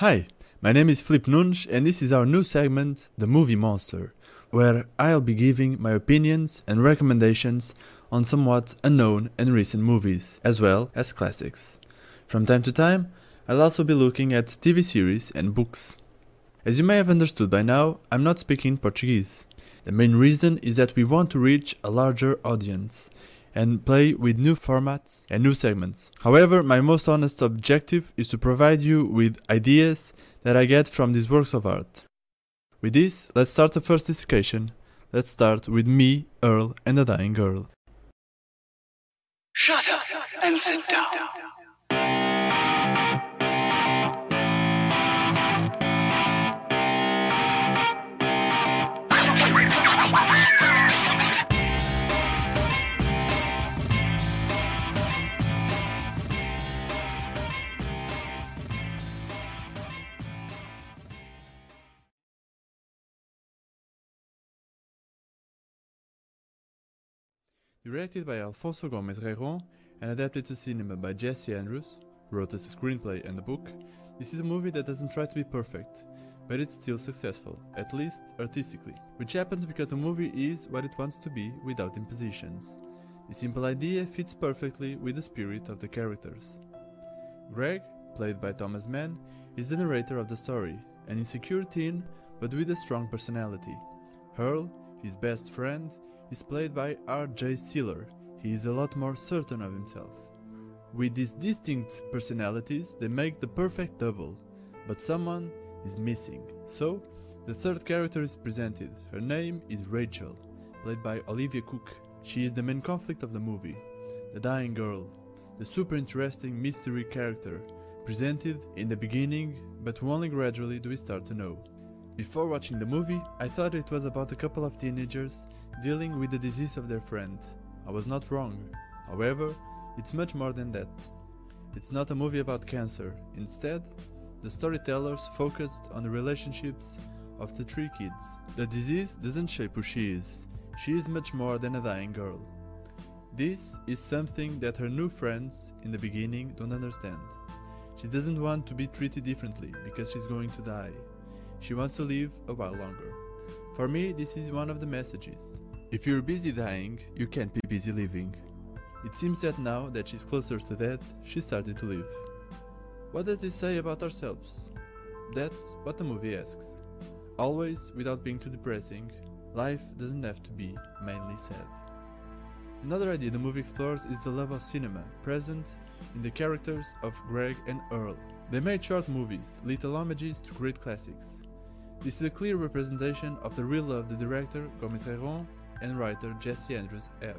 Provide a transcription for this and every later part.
Hi, my name is Flip Nunes, and this is our new segment, The Movie Monster, where I'll be giving my opinions and recommendations on somewhat unknown and recent movies, as well as classics. From time to time, I'll also be looking at TV series and books. As you may have understood by now, I'm not speaking Portuguese. The main reason is that we want to reach a larger audience and play with new formats and new segments. However, my most honest objective is to provide you with ideas that I get from these works of art. With this, let's start the first discussion. Let's start with me, Earl, and the Dying Girl. Shut up and sit down. Directed by Alfonso Gomez Rejon and adapted to cinema by Jesse Andrews, wrote the screenplay and the book, this is a movie that doesn't try to be perfect, but it's still successful, at least artistically, which happens because the movie is what it wants to be without impositions. The simple idea fits perfectly with the spirit of the characters. Greg, played by Thomas Mann, is the narrator of the story, an insecure teen but with a strong personality. Earl, his best friend, is played by R.J. Cyler. He is a lot more certain of himself. With these distinct personalities, they make the perfect double, but someone is missing. So, the third character is presented. Her name is Rachel, played by Olivia Cooke. She is the main conflict of the movie, the dying girl, the super interesting mystery character, presented in the beginning, but only gradually do we start to know. Before watching the movie, I thought it was about a couple of teenagers dealing with the disease of their friend. I was not wrong. However, it's much more than that. It's not a movie about cancer. Instead, the storytellers focused on the relationships of the three kids. The disease doesn't shape who she is. She is much more than a dying girl. This is something that her new friends in the beginning don't understand. She doesn't want to be treated differently because she's going to die. She wants to live a while longer. For me, this is one of the messages. If you're busy dying, you can't be busy living. It seems that now that she's closer to death, she started to live. What does this say about ourselves? That's what the movie asks. Always, without being too depressing, life doesn't have to be mainly sad. Another idea the movie explores is the love of cinema, present in the characters of Greg and Earl. They made short movies, little homages to great classics. This is a clear representation of the real love the director Rejon and writer Jesse Andrews have,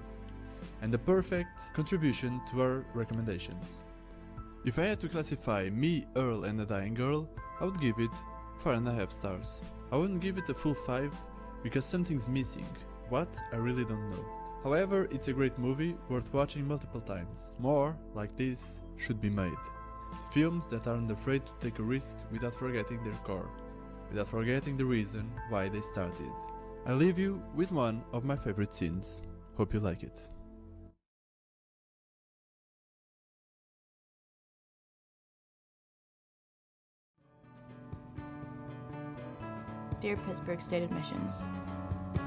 and the perfect contribution to our recommendations. If I had to classify me, Earl, and the Dying Girl, I would give it 4.5 stars. I wouldn't give it a full 5 because something's missing. What? I really don't know. However, it's a great movie worth watching multiple times. More like this should be made. Films that aren't afraid to take a risk without forgetting their core, without forgetting the reason why they started. I leave you with one of my favorite scenes. Hope you like it. Dear Pittsburgh State Admissions,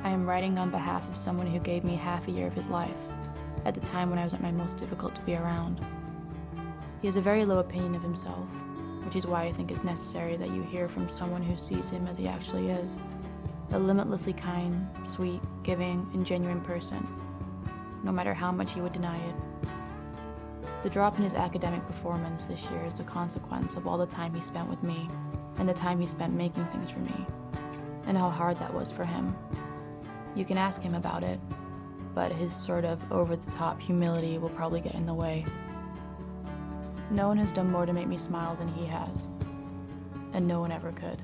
I am writing on behalf of someone who gave me half a year of his life, at the time when I was at my most difficult to be around. He has a very low opinion of himself, which is why I think it's necessary that you hear from someone who sees him as he actually is a limitlessly kind, sweet, giving, and genuine person, no matter how much he would deny it. The drop in his academic performance this year is the consequence of all the time he spent with me and the time he spent making things for me, and how hard that was for him. You can ask him about it, but his sort of over the top humility will probably get in the way. No one has done more to make me smile than he has, and no one ever could.